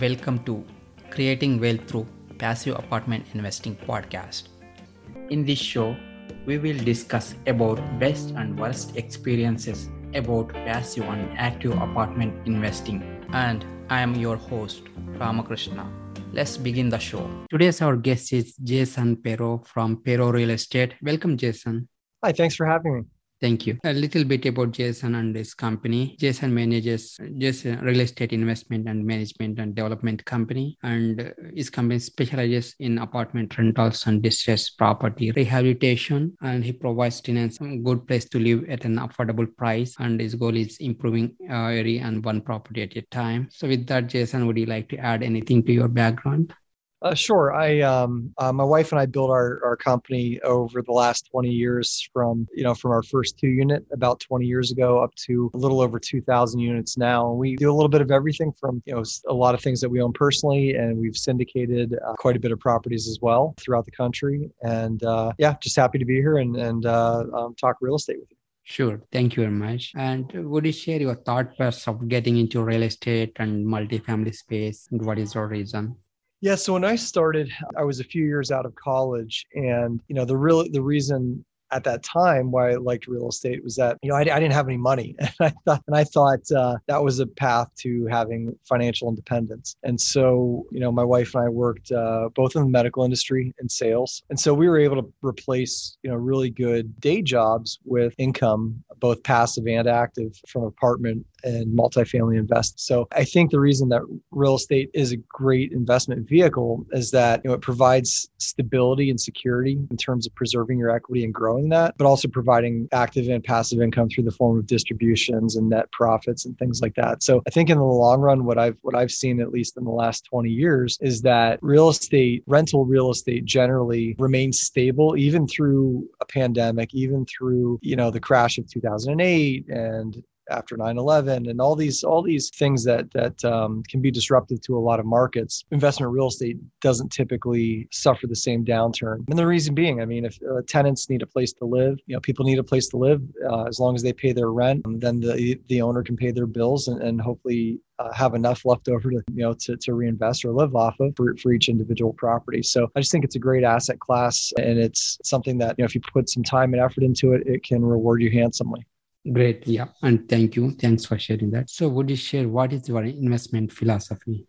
Welcome to Creating Wealth Through Passive Apartment Investing podcast. In this show, we will discuss about best and worst experiences about passive and active apartment investing. And I am your host, Ramakrishna. Let's begin the show. Today's our guest is Jason Pero from Pero Real Estate. Welcome, Jason. Hi, thanks for having me. Thank you. A little bit about Jason and his company. Jason manages Jason real estate investment and management and development company, and his company specializes in apartment rentals and distressed property rehabilitation. And he provides tenants a good place to live at an affordable price. And his goal is improving uh, area and one property at a time. So, with that, Jason, would you like to add anything to your background? Uh, sure. I, um, uh, my wife and I built our, our company over the last 20 years from, you know, from our first two unit about 20 years ago up to a little over 2000 units now. And we do a little bit of everything from, you know, a lot of things that we own personally and we've syndicated uh, quite a bit of properties as well throughout the country. And uh, yeah, just happy to be here and, and uh, um, talk real estate with you. Sure. Thank you very much. And would you share your thought process of getting into real estate and multifamily space? And what is your reason? Yeah, so when I started, I was a few years out of college, and you know the real the reason at that time why I liked real estate was that you know I, I didn't have any money, and I thought and I thought uh, that was a path to having financial independence. And so you know my wife and I worked uh, both in the medical industry and sales, and so we were able to replace you know really good day jobs with income, both passive and active, from apartment and multifamily invest. So I think the reason that real estate is a great investment vehicle is that you know, it provides stability and security in terms of preserving your equity and growing that, but also providing active and passive income through the form of distributions and net profits and things like that. So I think in the long run, what I've what I've seen at least in the last 20 years is that real estate, rental real estate generally remains stable even through a pandemic, even through, you know, the crash of 2008 and after 9-11 and all these all these things that that um, can be disruptive to a lot of markets. Investment real estate doesn't typically suffer the same downturn. And the reason being i mean if uh, tenants need a place to live you know people need a place to live uh, as long as they pay their rent then the the owner can pay their bills and, and hopefully uh, have enough left over to you know to, to reinvest or live off of for, for each individual property. So i just think it's a great asset class and it's something that you know if you put some time and effort into it it can reward you handsomely Great. Yeah. And thank you. Thanks for sharing that. So, would you share what is your investment philosophy?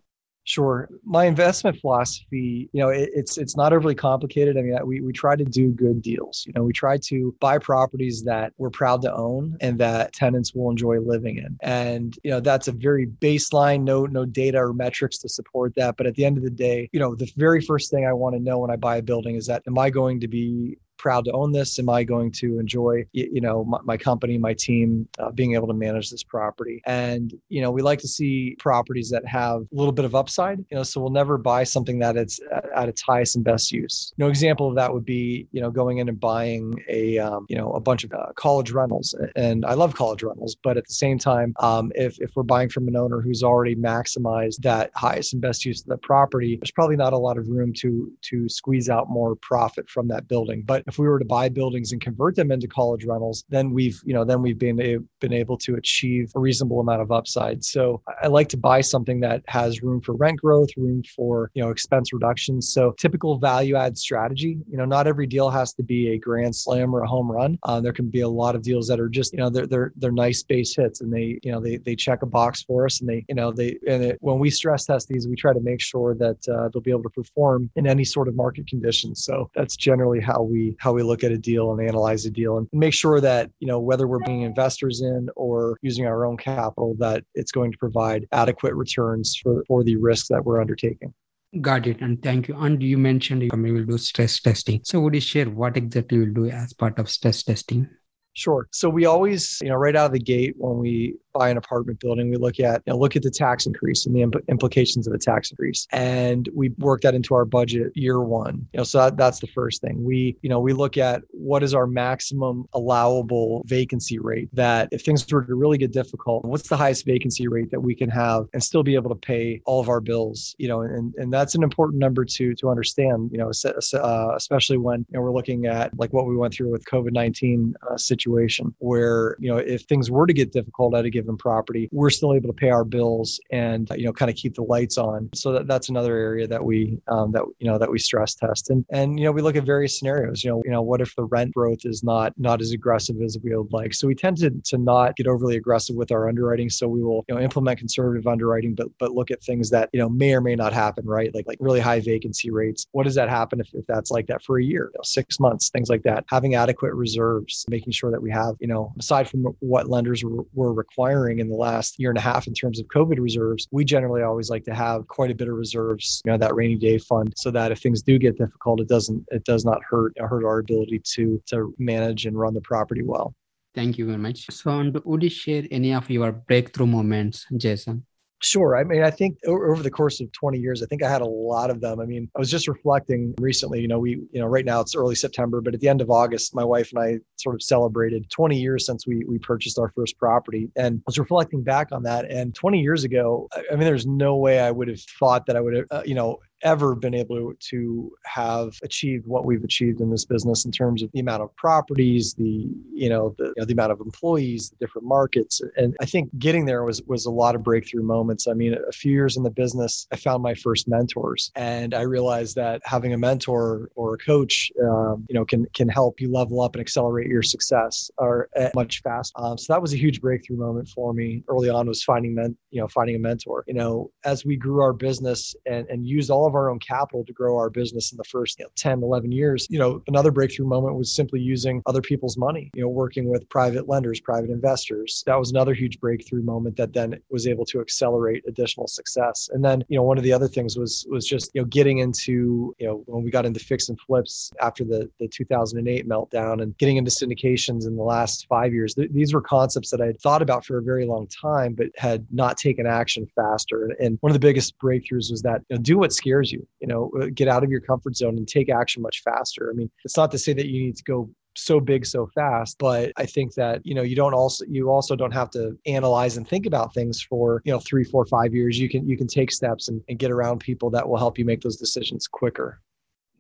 Sure. My investment philosophy, you know, it, it's it's not overly complicated. I mean, we we try to do good deals. You know, we try to buy properties that we're proud to own and that tenants will enjoy living in. And you know, that's a very baseline. No no data or metrics to support that. But at the end of the day, you know, the very first thing I want to know when I buy a building is that am I going to be proud to own this? Am I going to enjoy, you know, my, my company, my team, uh, being able to manage this property? And you know, we like to see properties that have a little bit of upside. You know, so we'll never buy something that it's at its highest and best use. No example of that would be, you know, going in and buying a, um, you know, a bunch of uh, college rentals. And I love college rentals, but at the same time, um, if if we're buying from an owner who's already maximized that highest and best use of the property, there's probably not a lot of room to to squeeze out more profit from that building. But if we were to buy buildings and convert them into college rentals, then we've, you know, then we've been, a, been able to achieve a reasonable amount of upside. So I like to buy something that has room for rent growth, room for, you know, expense reductions. So typical value add strategy, you know, not every deal has to be a grand slam or a home run. Uh, there can be a lot of deals that are just, you know, they're, they're, they're nice base hits and they, you know, they, they check a box for us and they, you know, they, and it, when we stress test these, we try to make sure that uh, they'll be able to perform in any sort of market conditions. So that's generally how we, how we look at a deal and analyze a deal and make sure that, you know, whether we're being investors in or using our own capital, that it's going to provide adequate returns for, for the risk that we're undertaking. Got it. And thank you. And you mentioned you will do stress testing. So would you share what exactly you will do as part of stress testing? Sure. So we always, you know, right out of the gate when we buy an apartment building, we look at, you know, look at the tax increase and the imp- implications of a tax increase. And we work that into our budget year one. You know, so that, that's the first thing. We, you know, we look at what is our maximum allowable vacancy rate that if things were to really get difficult, what's the highest vacancy rate that we can have and still be able to pay all of our bills, you know, and, and that's an important number to, to understand, you know, uh, especially when you know, we're looking at like what we went through with COVID-19 uh, situation situation where, you know, if things were to get difficult at a given property, we're still able to pay our bills and you know kind of keep the lights on. So that, that's another area that we um, that you know that we stress test and and you know we look at various scenarios. You know you know what if the rent growth is not not as aggressive as we would like. So we tend to to not get overly aggressive with our underwriting. So we will you know implement conservative underwriting, but but look at things that you know may or may not happen. Right, like like really high vacancy rates. What does that happen if, if that's like that for a year, you know, six months, things like that? Having adequate reserves, making sure that we have you know aside from what lenders were, requiring in the last year and a half in terms of COVID reserves, we generally always like to have quite a bit of reserves, you know, that rainy day fund, so that if things do get difficult, it doesn't it does not hurt hurt our ability to to manage and run the property well. Thank you very much. So, would you share any of your breakthrough moments, Jason? Sure. I mean, I think over the course of 20 years, I think I had a lot of them. I mean, I was just reflecting recently, you know, we, you know, right now it's early September, but at the end of August, my wife and I sort of celebrated 20 years since we we purchased our first property and I was reflecting back on that and 20 years ago, I mean, there's no way I would have thought that I would have, uh, you know, ever been able to have achieved what we've achieved in this business in terms of the amount of properties, the you know the, you know, the amount of employees, the different markets, and I think getting there was was a lot of breakthrough moments. I mean, a few years in the business, I found my first mentors, and I realized that having a mentor or a coach, um, you know, can can help you level up and accelerate your success or uh, much faster. Um, so that was a huge breakthrough moment for me early on. Was finding men, you know, finding a mentor. You know, as we grew our business and and used all of our own capital to grow our business in the first you know, 10, 11 years. You know, another breakthrough moment was simply using other people's money, you know, working with private lenders, private investors. That was another huge breakthrough moment that then was able to accelerate additional success. And then, you know, one of the other things was was just, you know, getting into, you know, when we got into fix and flips after the the 2008 meltdown and getting into syndications in the last 5 years. Th- these were concepts that I had thought about for a very long time but had not taken action faster. And, and one of the biggest breakthroughs was that you know, do what scares scares you you know uh, get out of your comfort zone and take action much faster. I mean it's not to say that you need to go so big so fast but i think that you know you don't also you also don't have to analyze and think about things for you know three four five years. You can you can take steps and, and get around people that will help you make those decisions quicker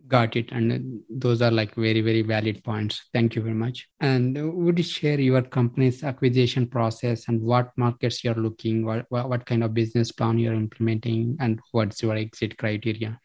got it. And those are like very very valid points. Thank you very much. And would you share your company's acquisition process and what markets you're looking what, what kind of business plan you're implementing and what's your exit criteria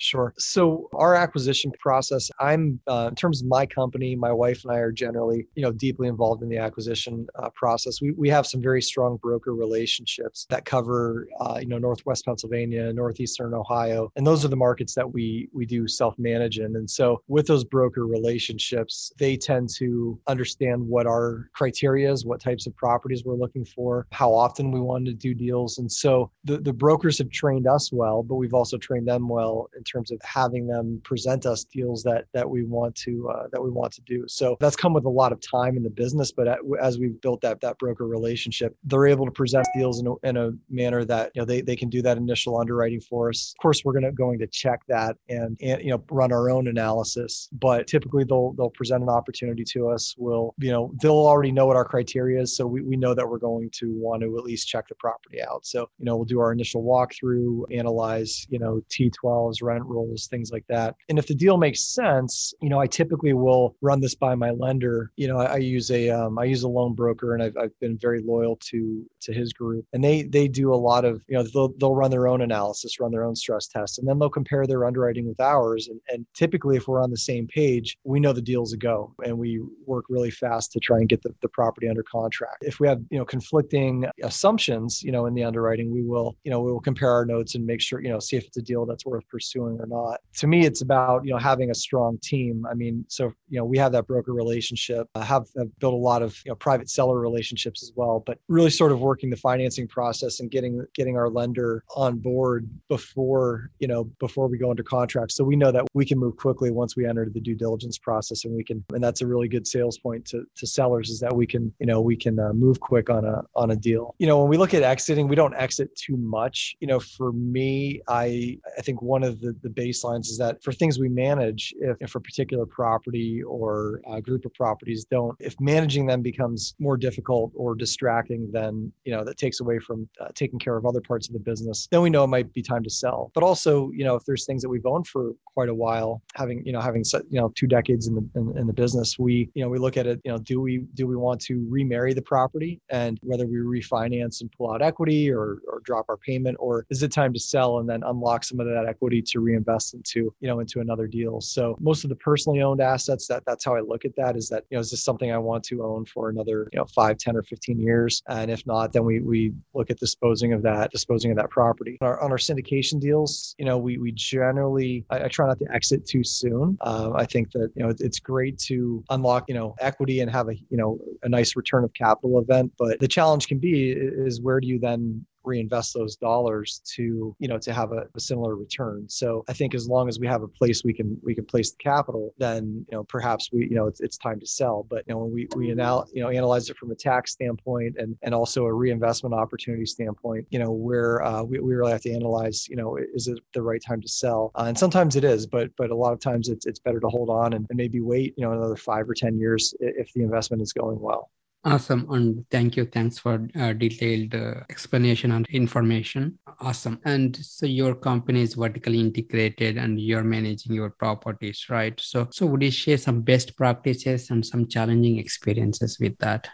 Sure. So our acquisition process, I'm uh, in terms of my company, my wife and I are generally, you know, deeply involved in the acquisition uh, process. We we have some very strong broker relationships that cover, uh, you know, Northwest Pennsylvania, Northeastern Ohio, and those are the markets that we we do self manage in. And so with those broker relationships, they tend to understand what our criteria is, what types of properties we're looking for, how often we want to do deals, and so the the brokers have trained us well, but we've also trained them well in terms of having them present us deals that that we want to uh, that we want to do. So that's come with a lot of time in the business, but as we've built that that broker relationship, they're able to present deals in a, in a manner that you know they, they can do that initial underwriting for us. Of course, we're going to going to check that and, and you know run our own analysis, but typically they'll they'll present an opportunity to us. We'll you know they'll already know what our criteria is, so we, we know that we're going to want to at least check the property out. So you know we'll do our initial walkthrough, analyze you know T12s, rent rent rolls, things like that. And if the deal makes sense, you know, I typically will run this by my lender. You know, I, I use a um, I use a loan broker, and I've, I've been very loyal to to his group. And they they do a lot of you know they'll they'll run their own analysis, run their own stress tests, and then they'll compare their underwriting with ours. And, and typically, if we're on the same page, we know the deal's a go, and we work really fast to try and get the, the property under contract. If we have you know conflicting assumptions, you know, in the underwriting, we will you know we will compare our notes and make sure you know see if it's a deal that's worth pursuing or not. To me, it's about you know having a strong team. I mean, so you know we have that broker relationship, uh, have, have built a lot of you know private seller relationships as well, but really sort of working the financing process and getting getting our lender on board before you know before we go into contract. So we know that we can move quickly once we enter the due diligence process, and we can and that's a really good sales point to to sellers is that we can you know we can uh, move quick on a on a deal. You know when we look at exiting, we don't exit too much. You know for me, I I think one of the the baselines is that for things we manage, if, if a particular property or a group of properties don't, if managing them becomes more difficult or distracting, then you know that takes away from uh, taking care of other parts of the business. Then we know it might be time to sell. But also, you know, if there's things that we've owned for quite a while, having you know having you know two decades in the in, in the business, we you know we look at it. You know, do we do we want to remarry the property and whether we refinance and pull out equity or or drop our payment, or is it time to sell and then unlock some of that equity to reinvest into you know into another deal? So most of the personally owned assets that that's how I look at that is that you know is this something I want to own for another you know five, ten, or fifteen years, and if not, then we we look at disposing of that disposing of that property. On our, on our syndication deals, you know, we we generally I, I try not to exit too soon. Uh, I think that you know it's great to unlock you know equity and have a you know a nice return of capital event, but the challenge can be is where do you then reinvest those dollars to you know to have a, a, similar return. So i think as long as we have a place we can we can place the capital then you know perhaps we you know it's, it's time to sell. But you know when we we anal- you know analyze it from a tax standpoint and and also a reinvestment opportunity standpoint you know where uh, we, we really have to analyze you know is it the right time to sell? Uh, and sometimes it is but but a lot of times it's it's better to hold on and, and maybe wait you know another five or ten years if the investment is going well Awesome. And thank you. Thanks for uh, detailed uh, explanation and information. Awesome. And so your company is vertically integrated and you're managing your properties, right? So, so would you share some best practices and some challenging experiences with that?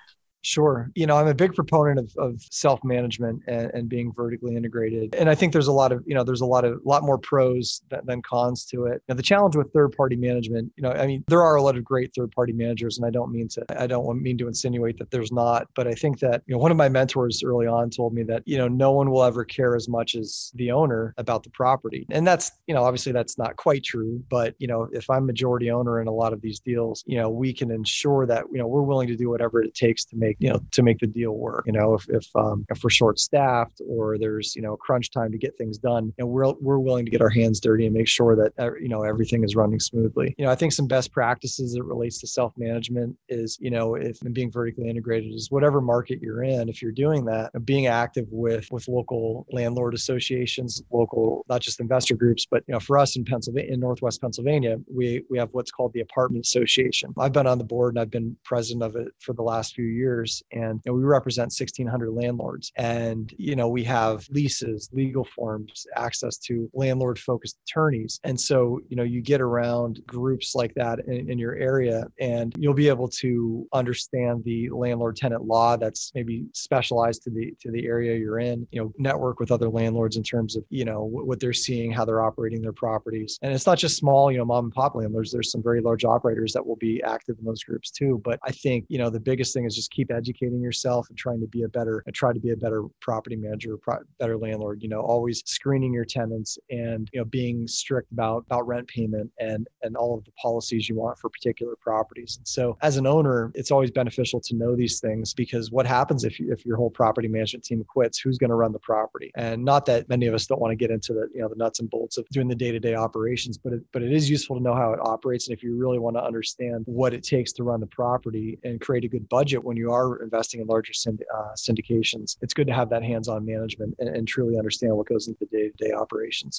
Sure. You know, I'm a big proponent of, of self-management and, and, being vertically integrated. And I think there's a lot of, you know, there's a lot of lot more pros than, than cons to it. Now, the challenge with third-party management, you know, I mean, there are a lot of great third-party managers, and I don't mean to, I don't mean to insinuate that there's not, but I think that, you know, one of my mentors early on told me that, you know, no one will ever care as much as the owner about the property. And that's, you know, obviously that's not quite true, but, you know, if I'm majority owner in a lot of these deals, you know, we can ensure that, you know, we're willing to do whatever it takes to make make you know to make the deal work. You know, if if um, if we're short staffed or there's you know crunch time to get things done, you know, we're we're willing to get our hands dirty and make sure that uh, you know everything is running smoothly. You know, I think some best practices that relates to self management is you know if being vertically integrated is whatever market you're in. If you're doing that, being active with with local landlord associations, local not just investor groups, but you know for us in Pennsylvania, in Northwest Pennsylvania, we we have what's called the Apartment Association. I've been on the board and I've been president of it for the last few years years and you know, we represent 1600 landlords. And you know we have leases legal forms access to landlord focused attorneys. And so you know you get around groups like that in, in your area and you'll be able to understand the landlord tenant law that's maybe specialized to the to the area you're in you know network with other landlords in terms of you know what they're seeing how they're operating their properties. And it's not just small you know mom and pop landlords. There's some very large operators that will be active in those groups too. But i think you know the biggest thing is just keep educating yourself and trying to be a better try to be a better property manager better landlord you know always screening your tenants and you know being strict about about rent payment and and all of the policies you want for particular properties. And so as an owner it's always beneficial to know these things because what happens if if your whole property management team quits? Who's going to run the property? And not that many of us don't want to get into the you know the nuts and bolts of doing the day-to-day operations but it, but it is useful to know how it operates. And if you really want to understand what it takes to run the property and create a good budget when you are investing in larger synd- uh, syndications, it's good to have that hands-on management and, and truly understand what goes into the day-to-day operations.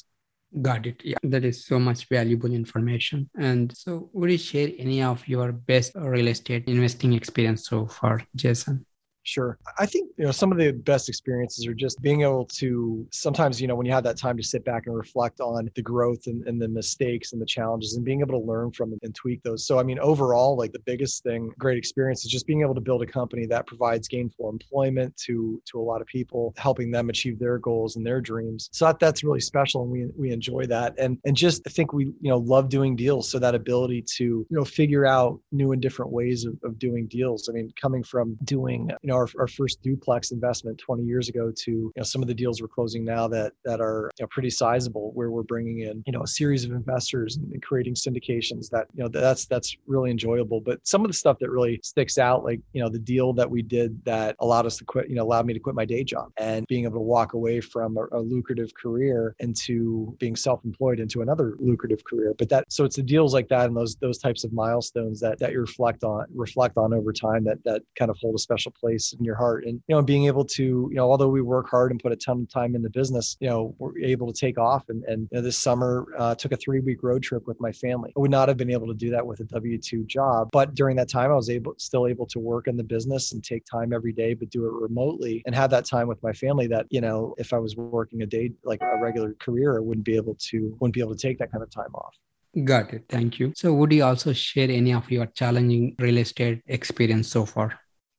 Got it. Yeah, that is so much valuable information. And so, would you share any of your best real estate investing experience so far, Jason? Sure. I think, you know, some of the best experiences are just being able to sometimes, you know, when you have that time to sit back and reflect on the growth and, and the mistakes and the challenges and being able to learn from and tweak those. So, I mean, overall, like the biggest thing, great experience is just being able to build a company that provides gainful employment to to a lot of people, helping them achieve their goals and their dreams. So that, that's really special and we we enjoy that. And and just I think we, you know, love doing deals. So that ability to, you know, figure out new and different ways of, of doing deals. I mean, coming from doing, you know, our, our first duplex investment 20 years ago to you know, some of the deals we're closing now that that are you know, pretty sizable where we're bringing in you know a series of investors and creating syndications that you know that's that's really enjoyable. But some of the stuff that really sticks out like you know the deal that we did that allowed us to quit you know allowed me to quit my day job and being able to walk away from a, a lucrative career into being self-employed into another lucrative career. But that so it's the deals like that and those those types of milestones that that you reflect on reflect on over time that that kind of hold a special place in your heart. And, you know, being able to, you know, although we work hard and put a ton of time in the business, you know, we're able to take off. And, and you know, this summer, uh, took a three week road trip with my family. I would not have been able to do that with a W 2 job. But during that time, I was able, still able to work in the business and take time every day, but do it remotely and have that time with my family that, you know, if I was working a day, like a regular career, I wouldn't be able to, wouldn't be able to take that kind of time off. Got it. Thank you. So, would you also share any of your challenging real estate experience so far?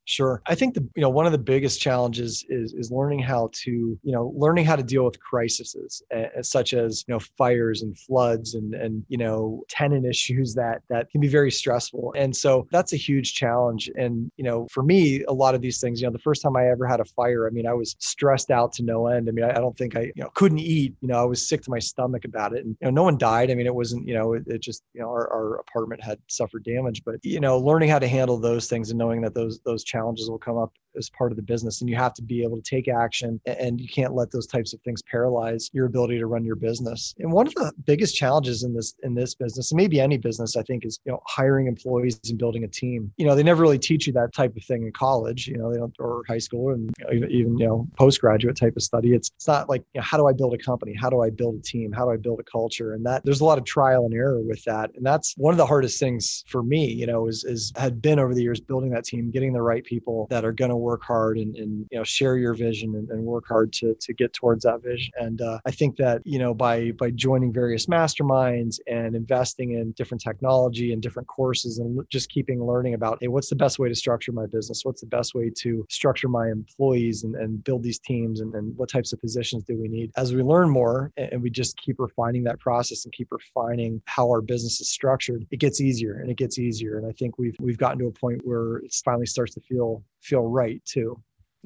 Sure. I think the you know one of the biggest challenges is is learning how to you know learning how to deal with crises uh, such as you know fires and floods and and you know tenant issues that that can be very stressful. And so that's a huge challenge. And you know for me a lot of these things you know the first time I ever had a fire I mean I was stressed out to no end. I mean I, I don't think I you know couldn't eat. You know I was sick to my stomach about it. And you know no one died. I mean it wasn't you know it, it just you know our, our apartment had suffered damage. But you know learning how to handle those things and knowing that those those challenges will come up as part of the business and you have to be able to take action and you can't let those types of things paralyze your ability to run your business. And one of the biggest challenges in this in this business and maybe any business i think is you know hiring employees and building a team. You know they never really teach you that type of thing in college you know they don't or high school and even you know postgraduate type of study. It's it's not like you know, how do i build a company? How do i build a team? How do i build a culture? And that there's a lot of trial and error with that. And that's one of the hardest things for me you know is is had been over the years building that team getting the right people that are going to work hard and, and you know share your vision and, and work hard to to get towards that vision. And uh, I think that you know by by joining various masterminds and investing in different technology and different courses and just keeping learning about hey what's the best way to structure my business? What's the best way to structure my employees and, and build these teams and, and what types of positions do we need? As we learn more and we just keep refining that process and keep refining how our business is structured it gets easier and it gets easier. And i think we've we've gotten to a point where it finally starts to feel feel right too.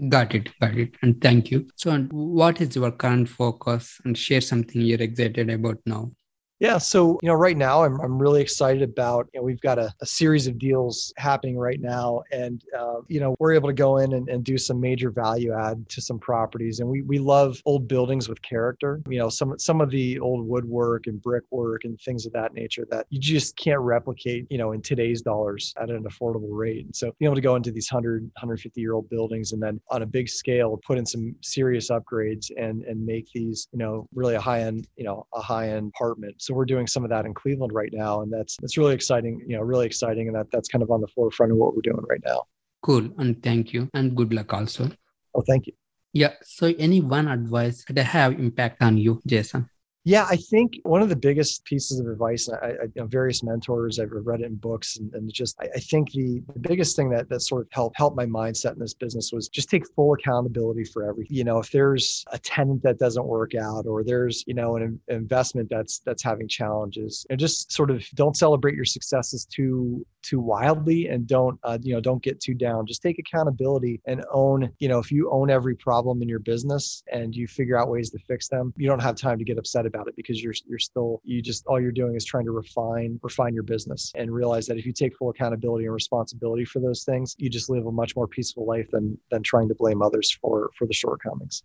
Got it, got it. And thank you. So, what is your current focus and share something you're excited about now? Yeah. So, you know, right now I'm, I'm really excited about, you know, we've got a, a series of deals happening right now. And, uh, you know, we're able to go in and, and do some major value add to some properties. And we, we love old buildings with character. You know, some, some of the old woodwork and brickwork and things of that nature that you just can't replicate, you know, in today's dollars at an affordable rate. And so being able to go into these 100, 150 year old buildings and then on a big scale, put in some serious upgrades and, and make these, you know, really a high end, you know, a high end apartment. So so we're doing some of that in Cleveland right now, and that's that's really exciting. You know, really exciting, and that that's kind of on the forefront of what we're doing right now. Cool, and thank you, and good luck also. Oh, thank you. Yeah. So, any one advice that have impact on you, Jason? Yeah, I think one of the biggest pieces of advice, I, I you know, various mentors, I've read it in books, and, and just I, I think the, the biggest thing that that sort of helped help my mindset in this business was just take full accountability for everything. You know, if there's a tenant that doesn't work out, or there's you know an investment that's that's having challenges, and just sort of don't celebrate your successes too too wildly, and don't uh, you know don't get too down. Just take accountability and own. You know, if you own every problem in your business and you figure out ways to fix them, you don't have time to get upset about it because you're you're still you just all you're doing is trying to refine refine your business and realize that if you take full accountability and responsibility for those things, you just live a much more peaceful life than than trying to blame others for for the shortcomings.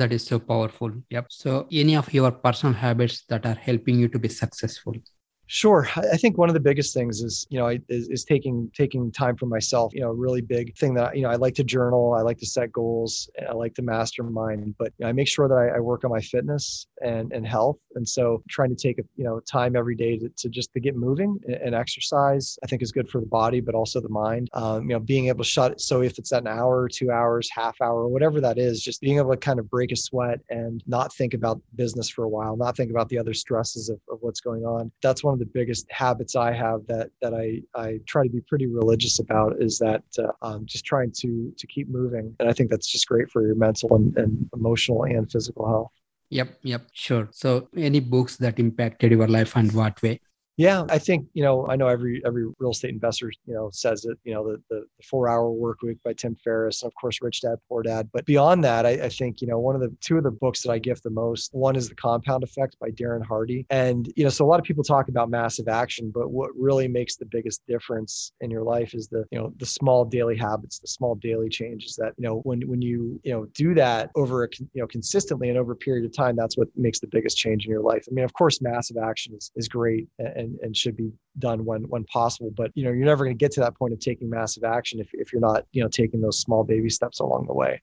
That is so powerful. Yep. So any of your personal habits that are helping you to be successful? Sure. I think one of the biggest things is, you know, is, is, taking taking time for myself. You know, a really big thing that you know I like to journal. I like to set goals. I like to mastermind. But you know, I make sure that I, I, work on my fitness and and health. And so, trying to take a you know time every day to, to just to get moving and, exercise, I think is good for the body, but also the mind. Um, you know, being able to shut. So if it's at an hour, two hours, half hour, whatever that is, just being able to kind of break a sweat and not think about business for a while, not think about the other stresses of, of what's going on. That's one of the biggest habits I have that that I I try to be pretty religious about is that uh, um, just trying to to keep moving, and I think that's just great for your mental and, and emotional and physical health. Yep, yep, sure. So, any books that impacted your life and what way? Yeah, I think you know I know every every real estate investor you know says it. You know the the, the four hour work week by Tim Ferriss, and of course Rich Dad Poor Dad. But beyond that, I, I, think you know one of the two of the books that I gift the most. One is The Compound Effect by Darren Hardy, and you know so a lot of people talk about massive action, but what really makes the biggest difference in your life is the you know the small daily habits, the small daily changes that you know when when you you know do that over a you know consistently and over a period of time, that's what makes the biggest change in your life. I mean, of course, massive action is is great and and, and should be done when when possible. But you know you're never going to get to that point of taking massive action if, if you're not you know taking those small baby steps along the way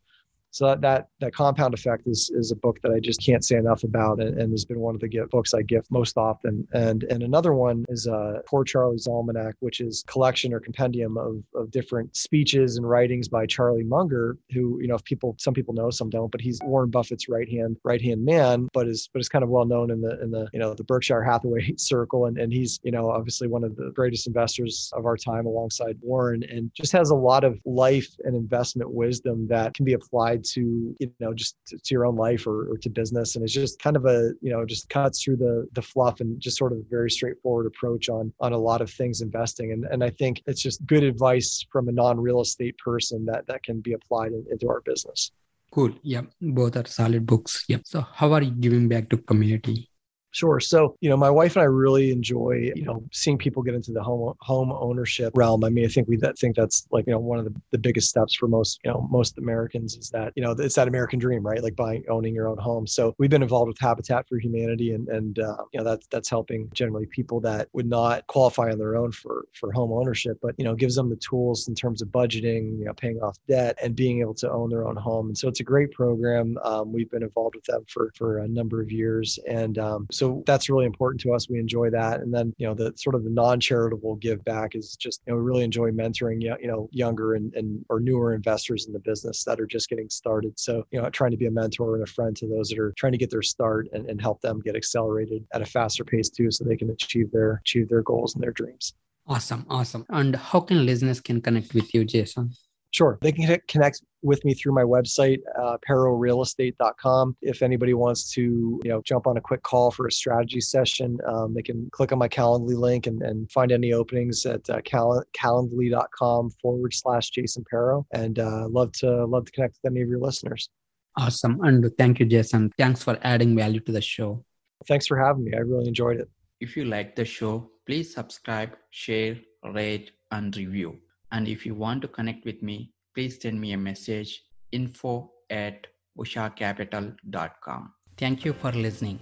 so that, that that compound effect is is a book that I just can't say enough about, and, and has been one of the gift, books I gift most often. And and another one is uh, Poor Charlie's Almanac, which is collection or compendium of of different speeches and writings by Charlie Munger, who you know if people some people know, some don't, but he's Warren Buffett's right hand right hand man, but is but is kind of well known in the in the you know the Berkshire Hathaway circle, and and he's you know obviously one of the greatest investors of our time alongside Warren, and just has a lot of life and investment wisdom that can be applied to you know just to, to your own life or, or, to business. And it's just kind of a you know just cuts through the the fluff and just sort of a very straightforward approach on on a lot of things investing. And and i think it's just good advice from a non-real estate person that that can be applied in, into our business. Cool. Yeah. Both are solid books. Yeah. So how are you giving back to community Sure. So, you know, my wife and I really enjoy, you know, seeing people get into the home home ownership realm. I mean, I think we that think that's like, you know, one of the, the biggest steps for most, you know, most Americans is that, you know, it's that American dream, right? Like buying, owning your own home. So we've been involved with Habitat for Humanity and, and, uh, you know, that's, that's helping generally people that would not qualify on their own for, for home ownership, but, you know, gives them the tools in terms of budgeting, you know, paying off debt and being able to own their own home. And so it's a great program. Um, we've been involved with them for, for a number of years. And, um, so that's really important to us. We enjoy that. And then, you know, the sort of the non-charitable give back is just, you know, we really enjoy mentoring, you know, younger and, and or newer investors in the business that are just getting started. So, you know, trying to be a mentor and a friend to those that are trying to get their start and, and help them get accelerated at a faster pace too, so they can achieve their achieve their goals and their dreams. Awesome. Awesome. And how can listeners can connect with you, Jason? Sure. They can connect with me through my website, uh, perorealestate.com. If anybody wants to, you know, jump on a quick call for a strategy session, um, they can click on my Calendly link and, and find any openings at uh, cal- calendly.com forward slash Jason Pero. And uh, love to love to connect with any of your listeners. Awesome. And thank you, Jason. Thanks for adding value to the show. Thanks for having me. I really enjoyed it. If you like the show, please subscribe, share, rate, and review. And if you want to connect with me, please send me a message info at ushacapital.com. Thank you for listening.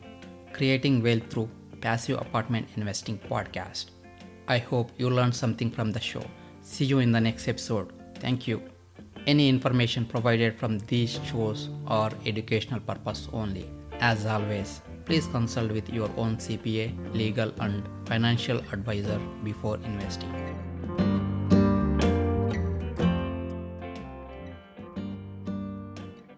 Creating Wealth Through Passive Apartment Investing Podcast. I hope you learned something from the show. See you in the next episode. Thank you. Any information provided from these shows are educational purpose only. As always, please consult with your own CPA, legal, and financial advisor before investing.